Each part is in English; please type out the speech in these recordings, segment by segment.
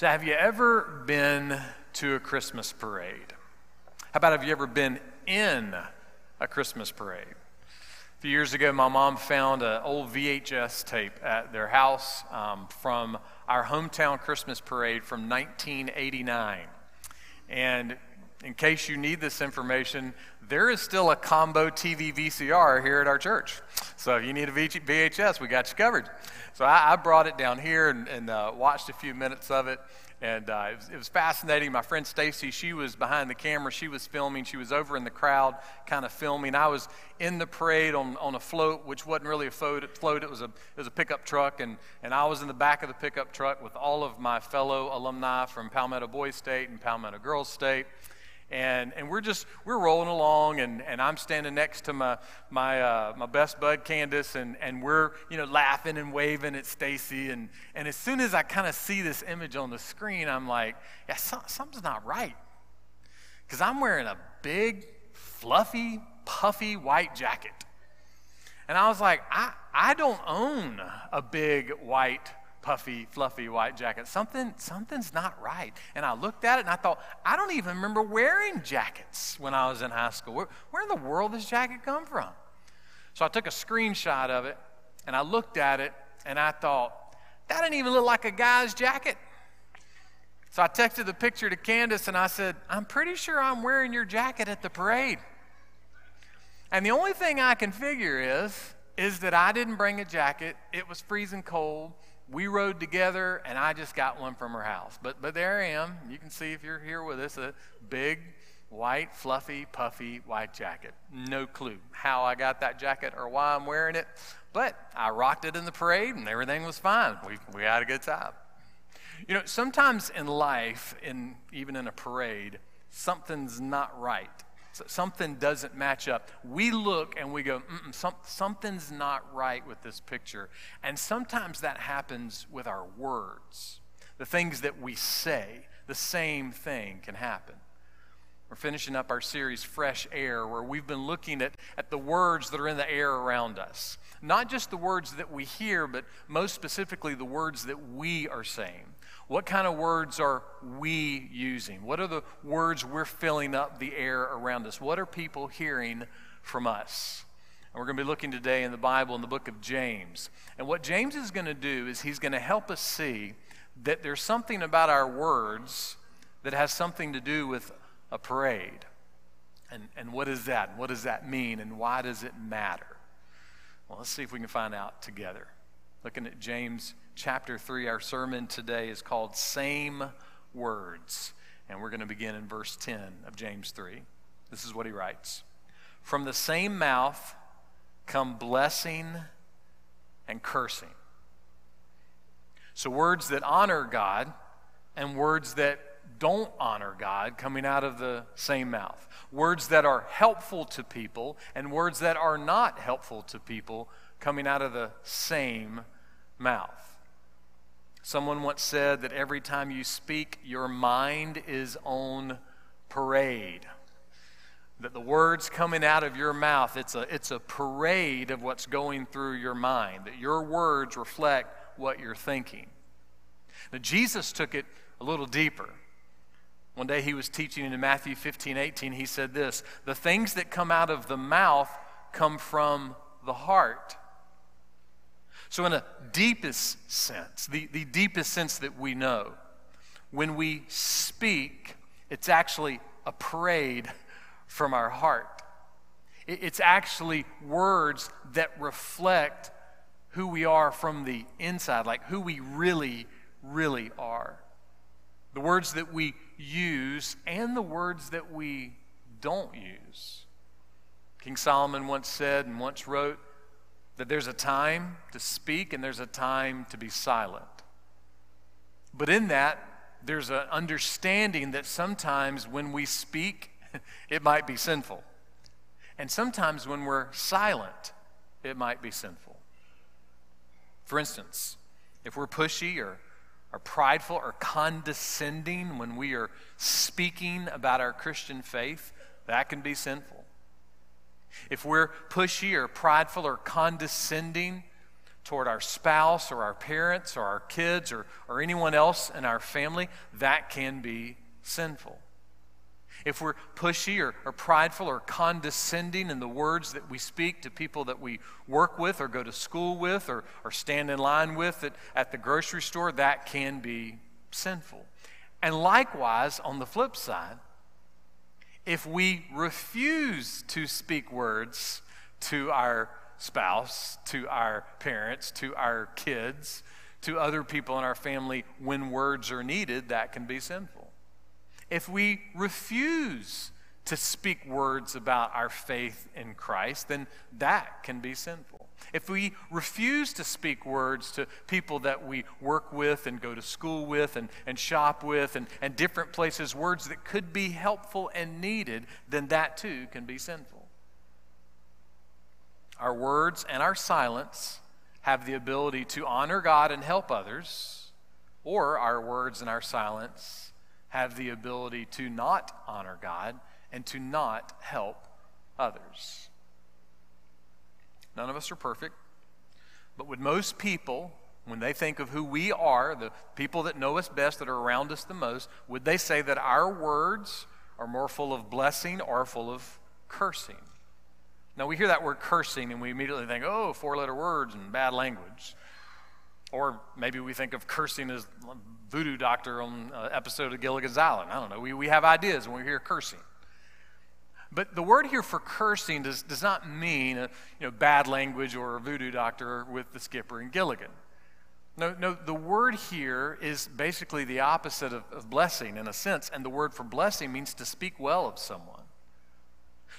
So, have you ever been to a Christmas parade? How about have you ever been in a Christmas parade? A few years ago, my mom found an old VHS tape at their house um, from our hometown Christmas parade from 1989. And in case you need this information, there is still a combo TV VCR here at our church. So if you need a VHS, we got you covered. So I, I brought it down here and, and uh, watched a few minutes of it. And uh, it, was, it, was, fascinating. My friend Stacy, she was behind the camera. She was filming. She was over in the crowd, kind of filming. I was in the parade on, on a float, which wasn't really a float. float. It was a it was a pickup truck, and and I was in the back of the pickup truck with all of my fellow alumni from Palmetto Boys State and Palmetto Girls State and, and we're just we're rolling along and, and i'm standing next to my my, uh, my best bud candace and, and we're you know laughing and waving at stacy. And, and as soon as i kind of see this image on the screen i'm like yeah so, something's not right. Because i'm wearing a big fluffy puffy white jacket. And i was like i, I don't own a big white puffy, fluffy white jacket. Something, something's not right. And I looked at it and I thought, I don't even remember wearing jackets when I was in high school. Where, where in the world does jacket come from? So I took a screenshot of it and I looked at it and I thought, that didn't even look like a guy's jacket. So I texted the picture to Candace and I said, I'm pretty sure I'm wearing your jacket at the parade. And the only thing I can figure is, is that I didn't bring a jacket. It was freezing cold we rode together, and I just got one from her house. But, but there I am. You can see if you're here with us a big, white, fluffy, puffy white jacket. No clue how I got that jacket or why I'm wearing it, but I rocked it in the parade, and everything was fine. We, we had a good time. You know, sometimes in life, in, even in a parade, something's not right something doesn't match up. We look and we go, some, something's not right with this picture. And sometimes that happens with our words. The things that we say, the same thing can happen. We're finishing up our series, Fresh Air, where we've been looking at, at the words that are in the air around us. Not just the words that we hear, but most specifically the words that we are saying. What kind of words are we using? What are the words we're filling up the air around us? What are people hearing from us? And we're going to be looking today in the Bible in the book of James. And what James is going to do is he's going to help us see that there's something about our words that has something to do with a parade. And, and what is that? What does that mean? And why does it matter? Well, let's see if we can find out together. Looking at James chapter 3. Our sermon today is called Same Words. And we're going to begin in verse 10 of James 3. This is what he writes From the same mouth come blessing and cursing. So, words that honor God and words that don't honor God coming out of the same mouth. Words that are helpful to people and words that are not helpful to people coming out of the same mouth. Someone once said that every time you speak, your mind is on parade. That the words coming out of your mouth, it's a, it's a parade of what's going through your mind. That your words reflect what you're thinking. Now, Jesus took it a little deeper. One day he was teaching in Matthew 15, 18. He said this The things that come out of the mouth come from the heart. So, in a deepest sense, the, the deepest sense that we know, when we speak, it's actually a parade from our heart. It, it's actually words that reflect who we are from the inside, like who we really, really are. The words that we use and the words that we don't use. King Solomon once said and once wrote, that there's a time to speak and there's a time to be silent. But in that, there's an understanding that sometimes when we speak, it might be sinful. And sometimes when we're silent, it might be sinful. For instance, if we're pushy or, or prideful or condescending when we are speaking about our Christian faith, that can be sinful. If we're pushy or prideful or condescending toward our spouse or our parents or our kids or, or anyone else in our family, that can be sinful. If we're pushy or, or prideful or condescending in the words that we speak to people that we work with or go to school with or, or stand in line with at, at the grocery store, that can be sinful. And likewise, on the flip side, if we refuse to speak words to our spouse, to our parents, to our kids, to other people in our family when words are needed, that can be sinful if we refuse to speak words about our faith in Christ, then that can be sinful. If we refuse to speak words to people that we work with and go to school with and, and shop with and, and different places, words that could be helpful and needed, then that too can be sinful. Our words and our silence have the ability to honor God and help others, or our words and our silence have the ability to not honor God and to not help others. None of us are perfect, but would most people, when they think of who we are, the people that know us best, that are around us the most, would they say that our words are more full of blessing or full of cursing? Now, we hear that word cursing and we immediately think, oh, four letter words and bad language. Or maybe we think of cursing as voodoo doctor on an episode of Gilligan's Island. I don't know. We, we have ideas when we hear cursing. But the word here for cursing does, does not mean a, you know, bad language or a voodoo doctor with the skipper and Gilligan. No, no, the word here is basically the opposite of, of blessing in a sense, and the word for blessing means to speak well of someone.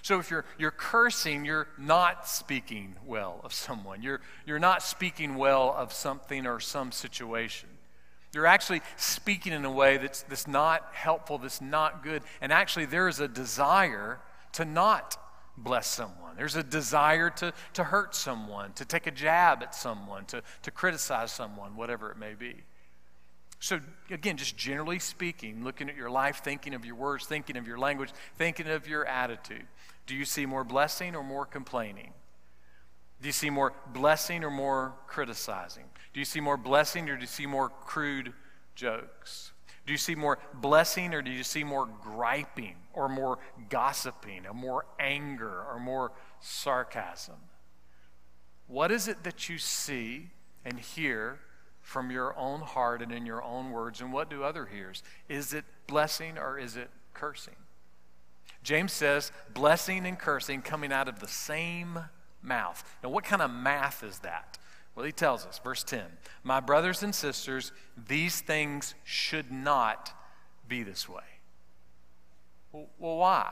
So if you're, you're cursing, you're not speaking well of someone. You're, you're not speaking well of something or some situation. You're actually speaking in a way that's, that's not helpful, that's not good. And actually, there is a desire to not bless someone. There's a desire to, to hurt someone, to take a jab at someone, to, to criticize someone, whatever it may be. So, again, just generally speaking, looking at your life, thinking of your words, thinking of your language, thinking of your attitude, do you see more blessing or more complaining? Do you see more blessing or more criticizing? Do you see more blessing or do you see more crude jokes? Do you see more blessing or do you see more griping or more gossiping or more anger or more sarcasm? What is it that you see and hear from your own heart and in your own words? And what do other hears? Is it blessing or is it cursing? James says blessing and cursing coming out of the same mouth. Now, what kind of math is that? Well, he tells us, verse 10 My brothers and sisters, these things should not be this way. Well, why?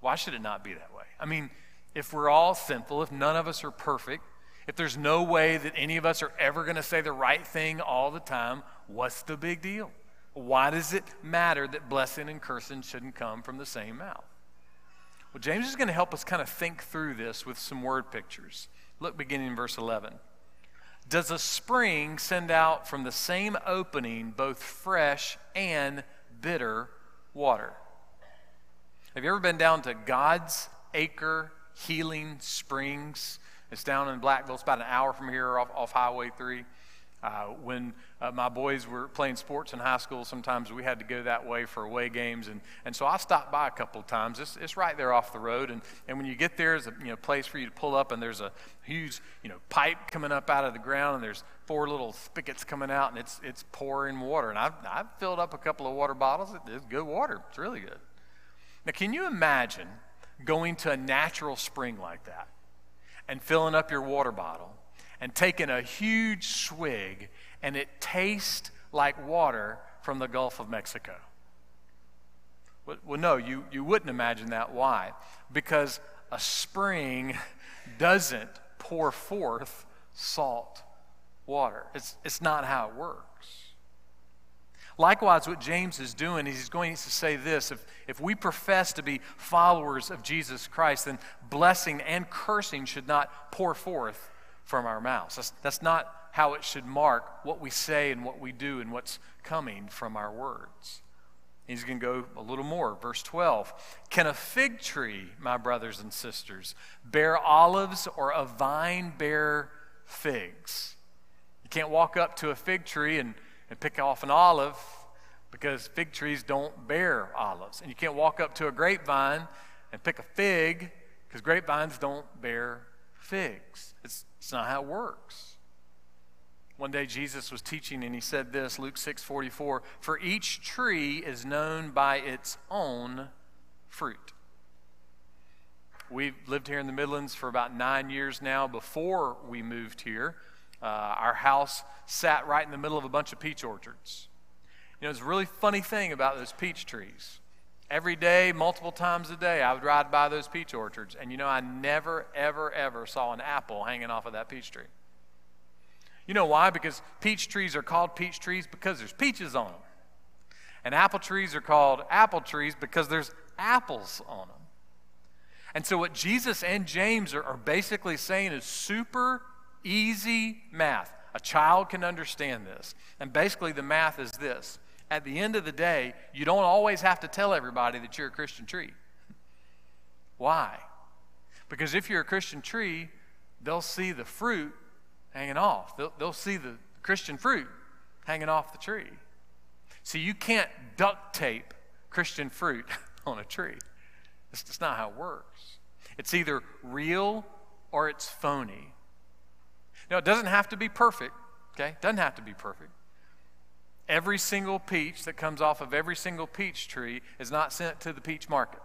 Why should it not be that way? I mean, if we're all sinful, if none of us are perfect, if there's no way that any of us are ever going to say the right thing all the time, what's the big deal? Why does it matter that blessing and cursing shouldn't come from the same mouth? Well, James is going to help us kind of think through this with some word pictures. Look beginning in verse 11. Does a spring send out from the same opening both fresh and bitter water? Have you ever been down to God's Acre Healing Springs? It's down in Blackville. It's about an hour from here off, off Highway 3. Uh, when uh, my boys were playing sports in high school, sometimes we had to go that way for away games. And, and so I stopped by a couple of times. It's, it's right there off the road. And, and when you get there, there's a you know, place for you to pull up, and there's a huge you know, pipe coming up out of the ground, and there's four little spigots coming out, and it's, it's pouring water. And I've, I've filled up a couple of water bottles. It's good water, it's really good. Now, can you imagine going to a natural spring like that and filling up your water bottle? And taken a huge swig, and it tastes like water from the Gulf of Mexico. Well, no, you, you wouldn't imagine that. Why? Because a spring doesn't pour forth salt water. It's, it's not how it works. Likewise, what James is doing is he's going to say this if, if we profess to be followers of Jesus Christ, then blessing and cursing should not pour forth from our mouths. That's, that's not how it should mark what we say and what we do and what's coming from our words. He's going to go a little more. Verse 12 Can a fig tree, my brothers and sisters, bear olives or a vine bear figs? You can't walk up to a fig tree and, and pick off an olive because fig trees don't bear olives. And you can't walk up to a grapevine and pick a fig because grapevines don't bear figs. It's, it's not how it works. One day Jesus was teaching and he said this, Luke 6:44, "For each tree is known by its own fruit." We've lived here in the Midlands for about 9 years now before we moved here. Uh, our house sat right in the middle of a bunch of peach orchards. You know, it's a really funny thing about those peach trees. Every day, multiple times a day, I would ride by those peach orchards, and you know, I never, ever, ever saw an apple hanging off of that peach tree. You know why? Because peach trees are called peach trees because there's peaches on them. And apple trees are called apple trees because there's apples on them. And so, what Jesus and James are, are basically saying is super easy math. A child can understand this. And basically, the math is this at the end of the day, you don't always have to tell everybody that you're a Christian tree. Why? Because if you're a Christian tree, they'll see the fruit hanging off. They'll, they'll see the Christian fruit hanging off the tree. See, you can't duct tape Christian fruit on a tree. It's just not how it works. It's either real or it's phony. Now, it doesn't have to be perfect, okay? It doesn't have to be perfect. Every single peach that comes off of every single peach tree is not sent to the peach market.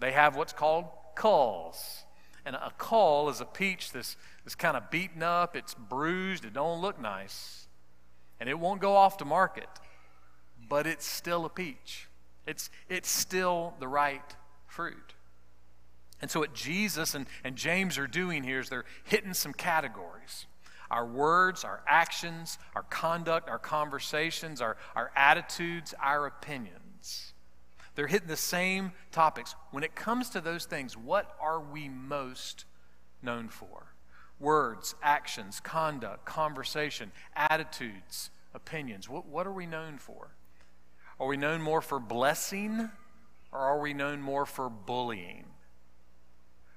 They have what's called culls. And a cull is a peach that's, that's kind of beaten up, it's bruised, it don't look nice. And it won't go off to market, but it's still a peach. It's, it's still the right fruit. And so, what Jesus and, and James are doing here is they're hitting some categories our words, our actions, our conduct, our conversations, our, our attitudes, our opinions. They're hitting the same topics. When it comes to those things, what are we most known for? Words, actions, conduct, conversation, attitudes, opinions. What, what are we known for? Are we known more for blessing or are we known more for bullying?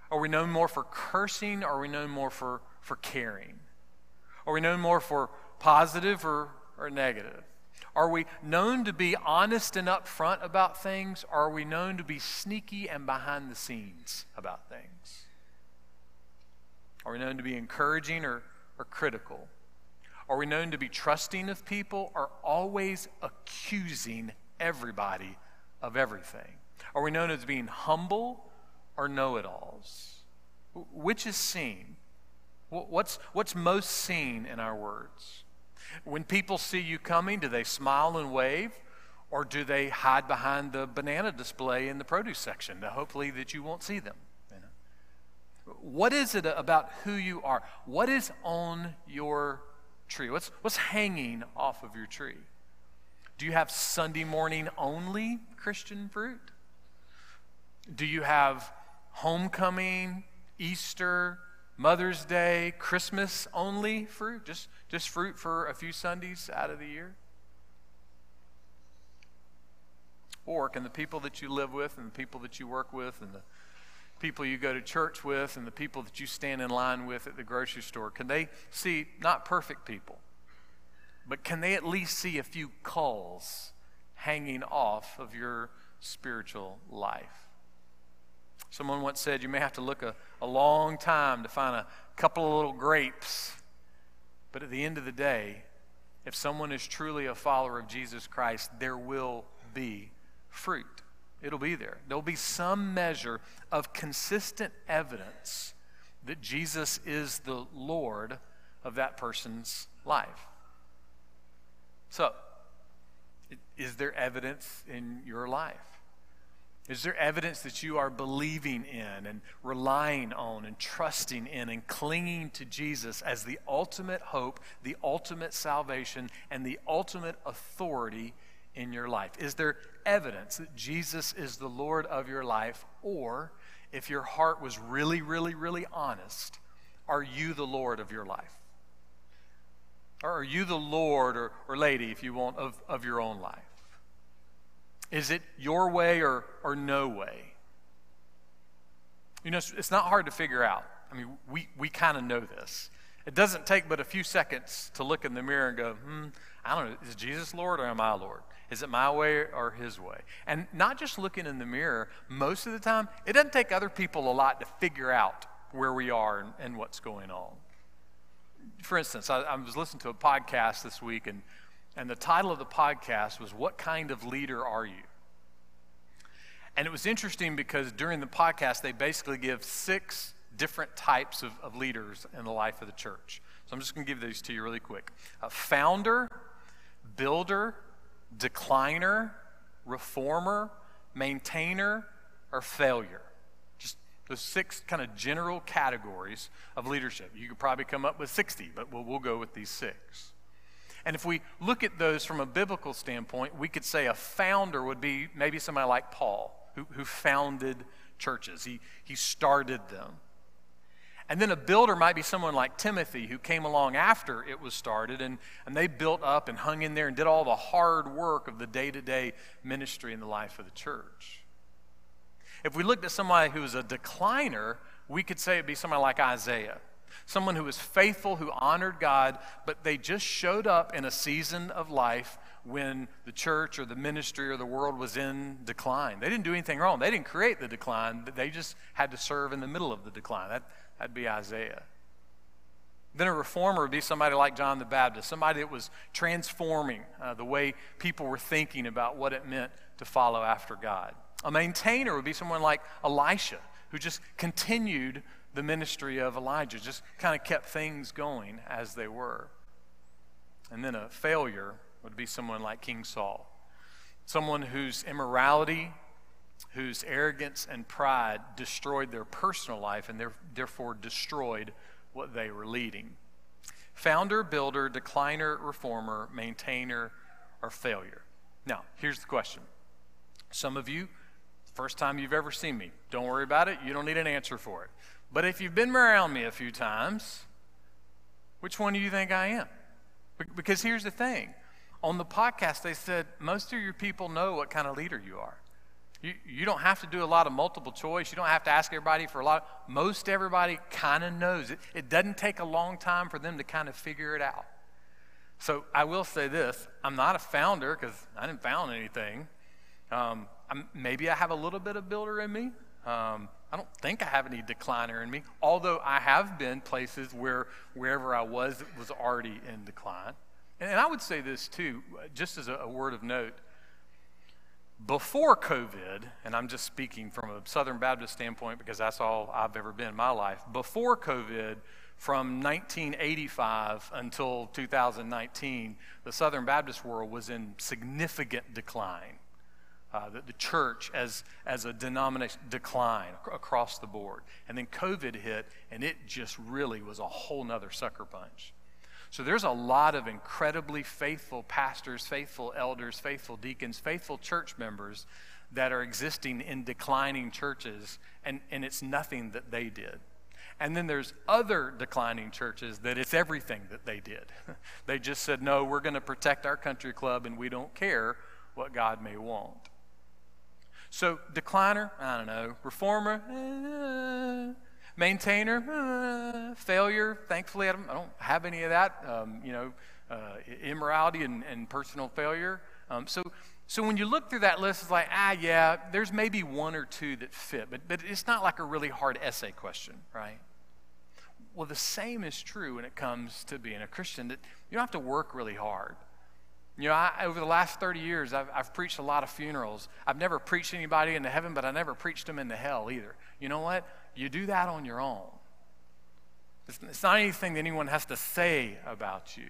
Are we known more for cursing or are we known more for, for caring? Are we known more for positive or, or negative? Are we known to be honest and upfront about things? Or are we known to be sneaky and behind the scenes about things? Are we known to be encouraging or, or critical? Are we known to be trusting of people or always accusing everybody of everything? Are we known as being humble or know it alls? Which is seen? What's, what's most seen in our words? When people see you coming, do they smile and wave? Or do they hide behind the banana display in the produce section, hopefully that you won't see them? You know? What is it about who you are? What is on your tree? What's, what's hanging off of your tree? Do you have Sunday morning only Christian fruit? Do you have homecoming, Easter, Mother's Day, Christmas only fruit? Just, just fruit for a few Sundays out of the year? Or can the people that you live with and the people that you work with and the people you go to church with and the people that you stand in line with at the grocery store, can they see not perfect people, but can they at least see a few culls hanging off of your spiritual life? Someone once said you may have to look a, a long time to find a couple of little grapes. But at the end of the day, if someone is truly a follower of Jesus Christ, there will be fruit. It'll be there. There'll be some measure of consistent evidence that Jesus is the Lord of that person's life. So, is there evidence in your life? Is there evidence that you are believing in and relying on and trusting in and clinging to Jesus as the ultimate hope, the ultimate salvation, and the ultimate authority in your life? Is there evidence that Jesus is the Lord of your life? Or, if your heart was really, really, really honest, are you the Lord of your life? Or are you the Lord or, or lady, if you want, of, of your own life? Is it your way or, or no way? You know, it's, not hard to figure out. I mean, we, we kind of know this. It doesn't take but a few seconds to look in the mirror and go, hmm, I don't know, is Jesus Lord or am I Lord? Is it my way or his way? And not just looking in the mirror, most of the time, it doesn't take other people a lot to figure out where we are and, and what's going on. For instance, I, I was listening to a podcast this week, and, and the title of the podcast was, What Kind of Leader Are You? And it was interesting because during the podcast, they basically give six different types of, of leaders in the life of the church. So I'm just going to give these to you really quick a founder, builder, decliner, reformer, maintainer, or failure. Just those six kind of general categories of leadership. You could probably come up with 60, but we'll, we'll go with these six. And if we look at those from a biblical standpoint, we could say a founder would be maybe somebody like Paul who, who founded churches, he, he started them. And then a builder might be someone like Timothy who came along after it was started and, and they built up and hung in there and did all the hard work of the day to day ministry in the life of the church. If we looked at somebody who was a decliner, we could say it'd be somebody like Isaiah. Someone who was faithful, who honored God, but they just showed up in a season of life when the church or the ministry or the world was in decline. They didn't do anything wrong. They didn't create the decline. They just had to serve in the middle of the decline. That, that'd be Isaiah. Then a reformer would be somebody like John the Baptist, somebody that was transforming uh, the way people were thinking about what it meant to follow after God. A maintainer would be someone like Elisha, who just continued the ministry of Elijah, just kind of kept things going as they were. And then a failure would be someone like King Saul, someone whose immorality, whose arrogance and pride destroyed their personal life and therefore destroyed what they were leading. Founder, builder, decliner, reformer, maintainer, or failure. Now, here's the question. Some of you, first time you've ever seen me, don't worry about it. You don't need an answer for it. But if you've been around me a few times, which one do you think I am? Because here's the thing on the podcast, they said most of your people know what kind of leader you are. You, you don't have to do a lot of multiple choice. You don't have to ask everybody for a lot. Most everybody kind of knows it. It doesn't take a long time for them to kind of figure it out. So I will say this I'm not a founder because I didn't found anything. Um, maybe I have a little bit of builder in me. Um, I don't think I have any decliner in me, although I have been places where wherever I was, was already in decline. And I would say this too, just as a, word of note. Before COVID, and I'm just speaking from a Southern Baptist standpoint because that's all I've ever been in my life. Before COVID, from 1985 until 2019, the Southern Baptist world was in significant decline. Uh, the, the, church as, as a denomination decline across the board. And then COVID hit, and it just really was a whole nother sucker punch. So there's a lot of incredibly faithful pastors, faithful elders, faithful deacons, faithful church members that are existing in declining churches, and, and it's nothing that they did. And then there's other declining churches that it's everything that they did. they just said, no, we're going to protect our country club and we don't care what God may want. So, decliner, I don't know. Reformer, eh, maintainer, uh, failure. Thankfully, I don't, I don't, have any of that. Um, you know, uh, immorality and, and, personal failure. Um, so, so when you look through that list, it's like, ah, yeah, there's maybe one or two that fit, but, but it's not like a really hard essay question, right? Well, the same is true when it comes to being a Christian, that you don't have to work really hard. You know, I, over the last 30 years, I've, I've preached a lot of funerals. I've never preached anybody into heaven, but I never preached them into hell either. You know what? You do that on your own. It's, it's not anything that anyone has to say about you.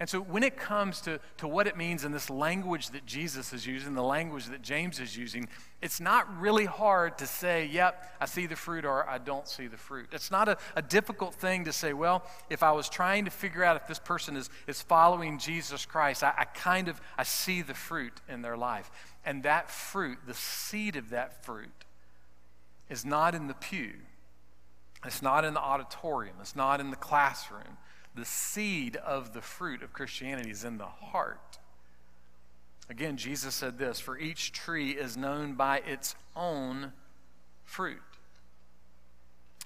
And so, when it comes to, to what it means in this language that Jesus is using, the language that James is using, it's not really hard to say, yep, I see the fruit or I don't see the fruit. It's not a, a difficult thing to say, well, if I was trying to figure out if this person is, is following Jesus Christ, I, I kind of I see the fruit in their life. And that fruit, the seed of that fruit, is not in the pew. It's not in the auditorium. It's not in the classroom. The seed of the fruit of Christianity is in the heart. Again, Jesus said this For each tree is known by its own fruit.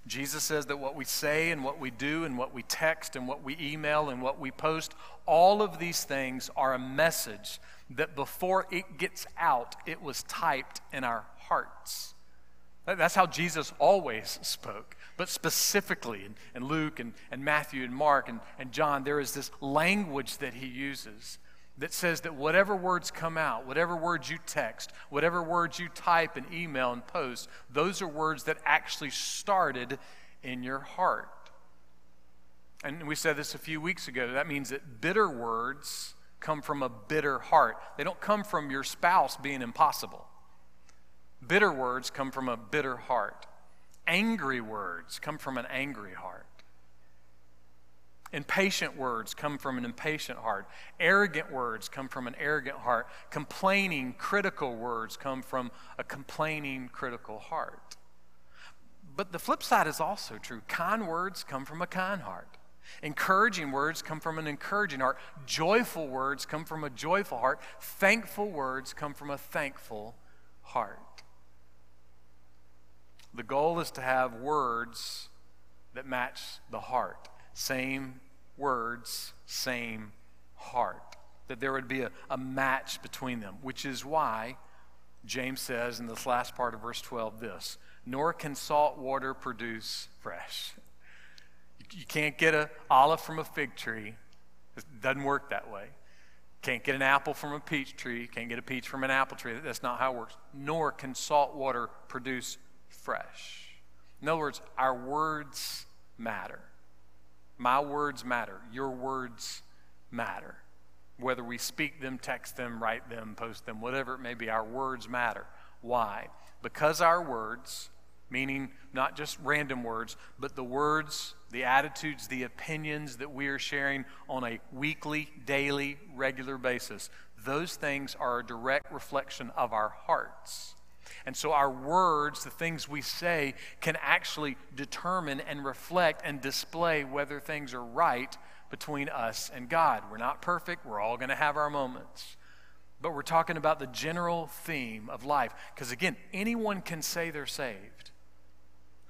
Jesus says that what we say and what we do and what we text and what we email and what we post, all of these things are a message that before it gets out, it was typed in our hearts. That's how Jesus always spoke. But specifically in, in Luke and, and Matthew and Mark and, and John, there is this language that he uses that says that whatever words come out, whatever words you text, whatever words you type and email and post, those are words that actually started in your heart. And we said this a few weeks ago. That means that bitter words come from a bitter heart, they don't come from your spouse being impossible. Bitter words come from a bitter heart. Angry words come from an angry heart. Impatient words come from an impatient heart. Arrogant words come from an arrogant heart. Complaining, critical words come from a complaining, critical heart. But the flip side is also true. Kind words come from a kind heart. Encouraging words come from an encouraging heart. Joyful words come from a joyful heart. Thankful words come from a thankful heart. The goal is to have words that match the heart. Same words, same heart. That there would be a, a match between them, which is why James says in this last part of verse 12 this Nor can salt water produce fresh. You, can't get an olive from a fig tree, it doesn't work that way. Can't get an apple from a peach tree, can't get a peach from an apple tree. That's not how it works. Nor can salt water produce fresh. In other words, our words matter. My words matter. Your words matter. Whether we speak them, text them, write them, post them, whatever it may be, our words matter. Why? Because our words, meaning not just random words, but the words, the attitudes, the opinions that we are sharing on a weekly, daily, regular basis, those things are a direct reflection of our hearts. And so our words, the things we say, can actually determine and reflect and display whether things are right between us and God. We're not perfect, we're all going to have our moments. But we're talking about the general theme of life. Because again, anyone can say they're saved.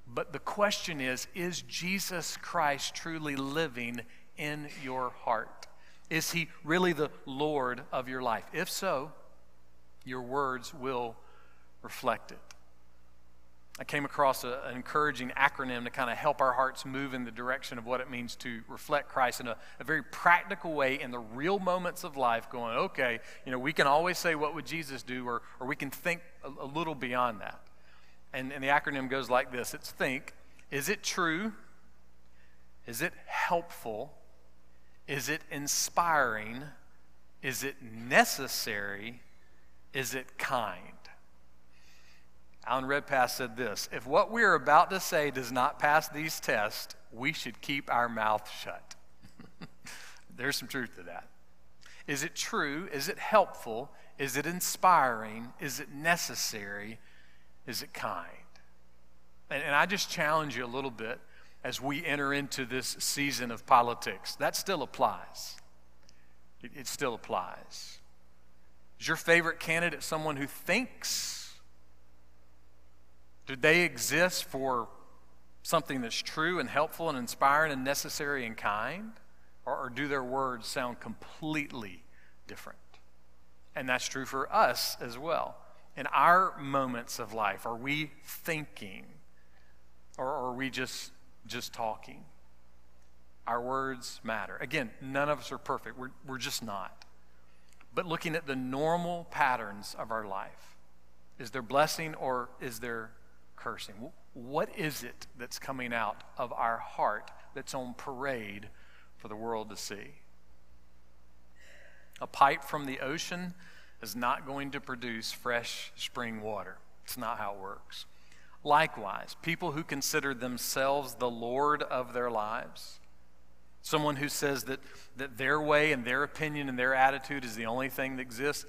But the question is is Jesus Christ truly living in your heart? Is he really the Lord of your life? If so, your words will reflect it. I came across a, an encouraging acronym to kind of help our hearts move in the direction of what it means to reflect Christ in a, a, very practical way in the real moments of life, going, okay, you know, we can always say, what would Jesus do? Or, or we can think a, a little beyond that. And, and the acronym goes like this it's think, is it true? Is it helpful? Is it inspiring? Is it necessary? Is it kind? Alan Redpath said this If what we are about to say does not pass these tests, we should keep our mouth shut. There's some truth to that. Is it true? Is it helpful? Is it inspiring? Is it necessary? Is it kind? And, and I just challenge you a little bit as we enter into this season of politics. That still applies. It, it still applies. Is your favorite candidate someone who thinks do they exist for something that's true and helpful and inspiring and necessary and kind? Or, or do their words sound completely different? And that's true for us as well. In our moments of life, are we thinking or are we just, just talking? Our words matter. Again, none of us are perfect. We're, we're just not. But looking at the normal patterns of our life, is there blessing or is there cursing? What is it that's coming out of our heart that's on parade for the world to see? A pipe from the ocean is not going to produce fresh spring water. It's not how it works. Likewise, people who consider themselves the Lord of their lives, someone who says that, that their way and their opinion and their attitude is the only thing that exists,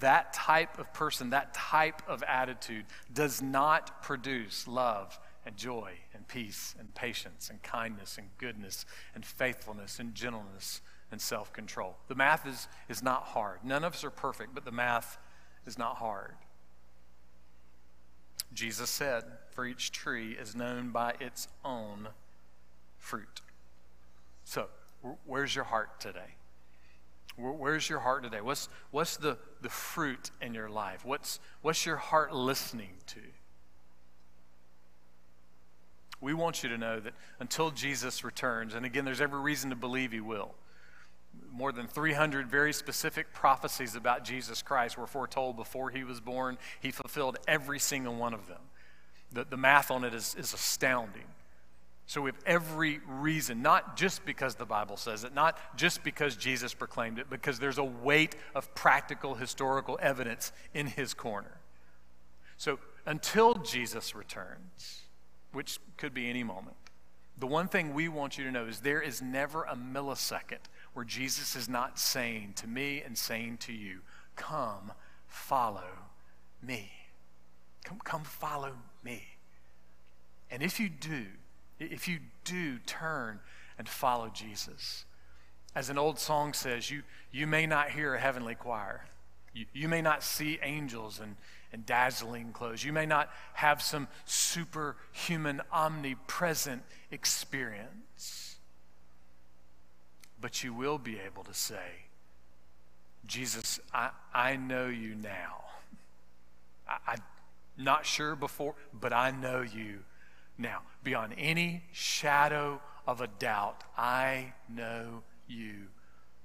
that type of person, that type of attitude does not produce love and joy and peace and patience and kindness and goodness and faithfulness and gentleness and self control. The math is, is not hard. None of us are perfect, but the math is not hard. Jesus said for each tree is known by its own fruit. So, where's your heart today? Where's your heart today? What's, what's the, the fruit in your life? What's, what's your heart listening to? We want you to know that until Jesus returns, and again, there's every reason to believe he will. More than 300 very specific prophecies about Jesus Christ were foretold before he was born. He fulfilled every single one of them. The, the math on it is, is astounding. So we have every reason, not just because the Bible says it, not just because Jesus proclaimed it, because there's a weight of practical historical evidence in his corner. So until Jesus returns, which could be any moment, the one thing we want you to know is there is never a millisecond where Jesus is not saying to me and saying to you, Come, follow me. Come, come follow me. And if you do, if you do turn and follow Jesus, as an old song says, you, you may not hear a heavenly choir. You, you may not see angels and, and dazzling clothes. You may not have some superhuman, omnipresent experience. But you will be able to say, Jesus, I, I know you now. I, I'm not sure before, but I know you now, beyond any shadow of a doubt, I know you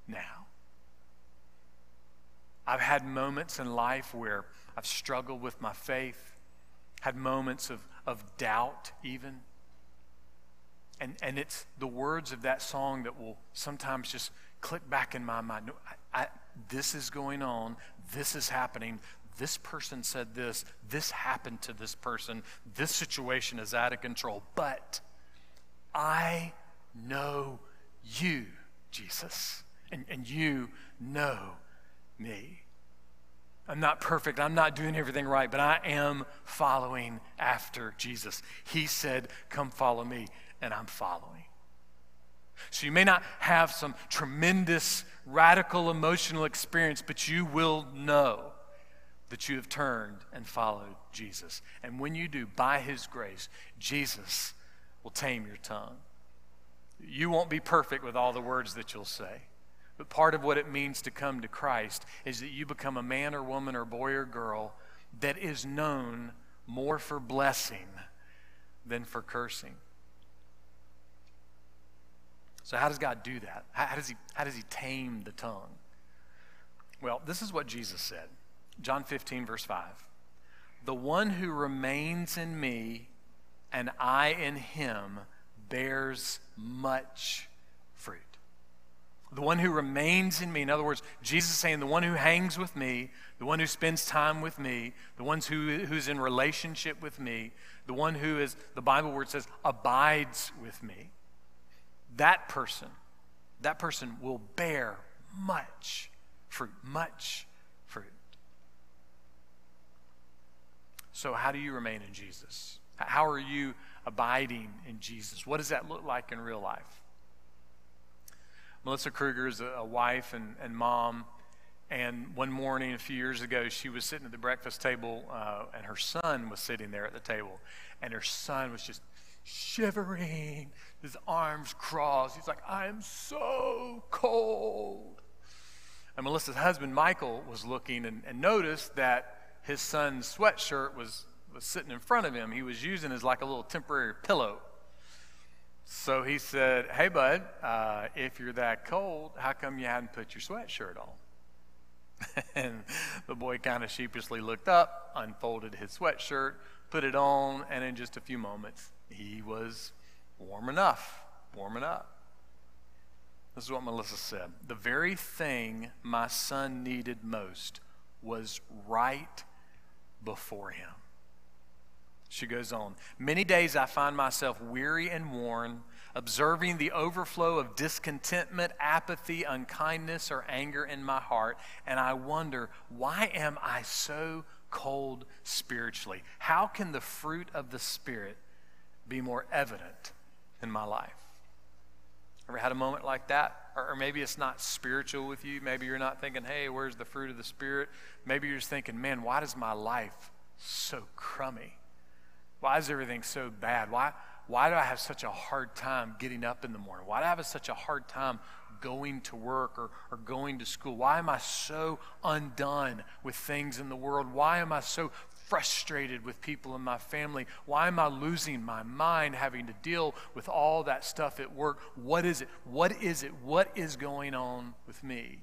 now. I've had moments in life where I've struggled with my faith, had moments of, of doubt, even. And, and it's the words of that song that will sometimes just click back in my mind. I, I, this is going on, this is happening, this person said this, this happened to this person, this situation is out of control. But I know you, Jesus, and, and you know me. I'm not perfect. I'm not doing everything right, but I am following after Jesus. He said, Come follow me, and I'm following. So you may not have some tremendous, radical emotional experience, but you will know that you have turned and followed Jesus. And when you do, by His grace, Jesus will tame your tongue. You won't be perfect with all the words that you'll say. But part of what it means to come to Christ is that you become a man or woman or boy or girl that is known more for blessing than for cursing. So, how does God do that? How, does, he, how does He tame the tongue? Well, this is what Jesus said. John 15, verse 5. The one who remains in me and I in him bears much fruit. The one who remains in me, in other words, Jesus is saying, the one who hangs with me, the one who spends time with me, the one who, who's in relationship with me, the one who is, the Bible word says, abides with me, that person, that person will bear much fruit, much So, how do you remain in Jesus? How are you abiding in Jesus? What does that look like in real life? Melissa Kruger is a, wife and, and mom. And one morning, a few years ago, she was sitting at the breakfast table, uh, and her son was sitting there at the table. And her son was just shivering, his arms crossed. He's like, I am so cold. And Melissa's husband, Michael, was looking and, and noticed that his son's sweatshirt was, was sitting in front of him. He was using as like a little temporary pillow. So he said, Hey, bud, uh, if you're that cold, how come you hadn't put your sweatshirt on? and the boy kind of sheepishly looked up, unfolded his sweatshirt, put it on, and in just a few moments, he was warm enough, warming up. This is what Melissa said. The very thing my son needed most was right before him. She goes on, Many days I find myself weary and worn, observing the overflow of discontentment, apathy, unkindness, or anger in my heart, and I wonder, why am I so cold spiritually? How can the fruit of the Spirit be more evident in my life? Ever had a moment like that? Or, maybe it's not spiritual with you. Maybe you're not thinking, hey, where's the fruit of the Spirit? Maybe you're just thinking, man, why does my life so crummy? Why is everything so bad? Why, why do I have such a hard time getting up in the morning? Why do I have such a hard time going to work or, or going to school? Why am I so undone with things in the world? Why am I so frustrated with people in my family? Why am I losing my mind having to deal with all that stuff at work? What is it? What is it? What is going on with me?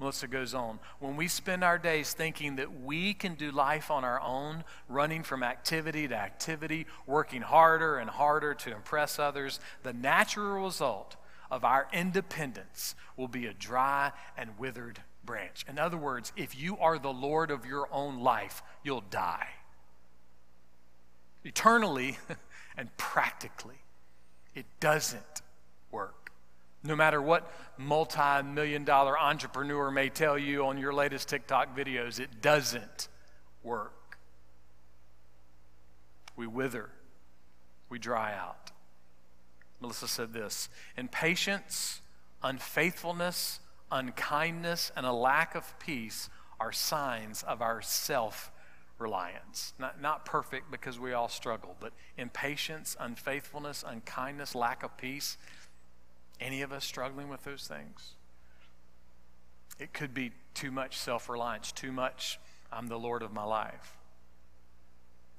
Melissa goes on. When we spend our days thinking that we can do life on our own, running from activity to activity, working harder and harder to impress others, the natural result of our independence will be a dry and withered branch. In other words, if you are the Lord of your own life, you'll die. Eternally and practically, it doesn't work. No matter what multi million dollar entrepreneur may tell you on your latest TikTok videos, it doesn't work. We wither, we dry out. Melissa said this Impatience, unfaithfulness, unkindness, and a lack of peace are signs of our self reliance. Not, not perfect because we all struggle, but impatience, unfaithfulness, unkindness, lack of peace. Any of us struggling with those things? It could be too much self reliance, too much, I'm the Lord of my life.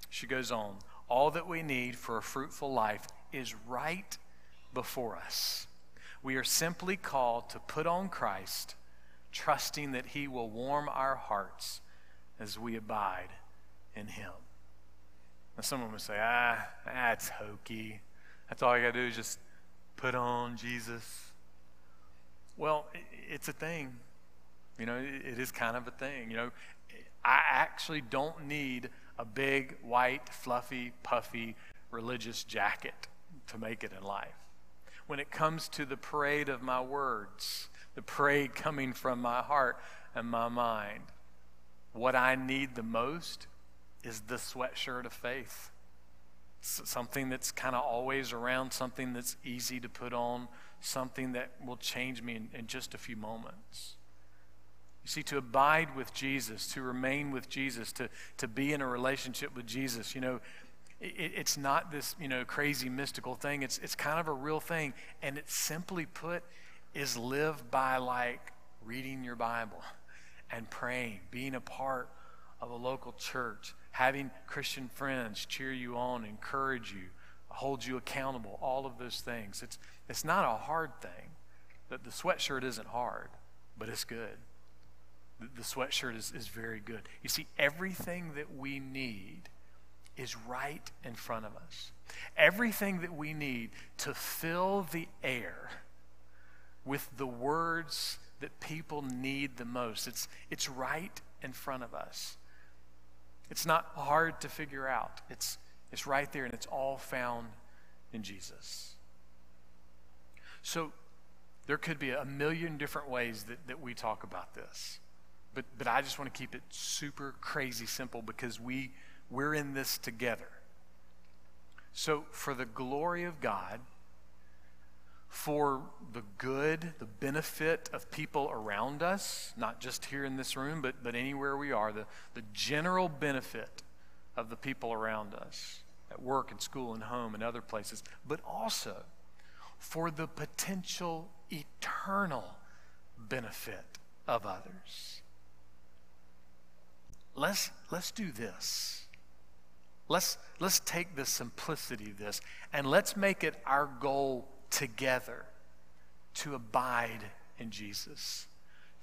She goes on, all that we need for a fruitful life is right before us. We are simply called to put on Christ, trusting that He will warm our hearts as we abide in Him. Now, someone would say, ah, that's hokey. That's all you got to do is just put on Jesus. Well, it's a thing. You know, it is kind of a thing. You know, I actually don't need a big, white, fluffy, puffy religious jacket to make it in life when it comes to the parade of my words, the parade coming from my heart and my mind. What I need the most is the sweatshirt of faith. something that's kind of always around, something that's easy to put on, something that will change me in, in just a few moments. You see, to abide with Jesus, to remain with Jesus, to, to be in a relationship with Jesus, you know, it, it's not this, you know, crazy mystical thing. It's, it's kind of a real thing. And it simply put is live by like reading your Bible and praying, being a part of a local church, having Christian friends cheer you on, encourage you, hold you accountable, all of those things. It's, it's not a hard thing. The, the sweatshirt isn't hard, but it's good. The, the sweatshirt is, is very good. You see, everything that we need is right in front of us. Everything that we need to fill the air with the words that people need the most. It's, it's right in front of us. It's not hard to figure out. It's, it's right there, and it's all found in Jesus. So there could be a million different ways that, that we talk about this. But, but I just want to keep it super crazy simple because we we're in this together. So, for the glory of God, for the good, the benefit of people around us, not just here in this room, but, but anywhere we are, the, the general benefit of the people around us at work and school and home and other places, but also for the potential eternal benefit of others. Let's, let's do this. Let's, let's take the simplicity of this and let's make it our goal together to abide in Jesus,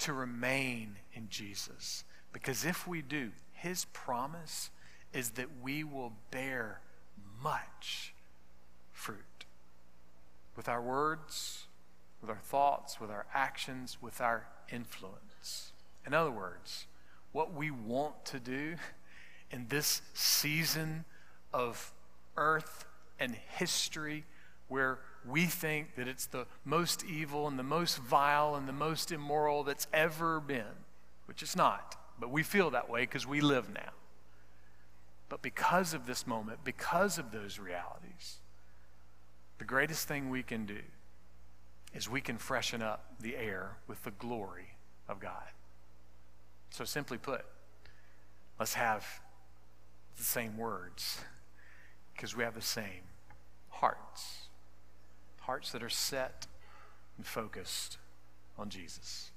to remain in Jesus. Because if we do, his promise is that we will bear much fruit with our words, with our thoughts, with our actions, with our influence. In other words, what we want to do in this season of earth and history where we think that it's the most evil and the most vile and the most immoral that's ever been, which it's not. But we feel that way because we live now. But because of this moment, because of those realities, the greatest thing we can do is we can freshen up the air with the glory of God. So, simply put, let's have the same words because we have the same hearts. Hearts that are set and focused on Jesus.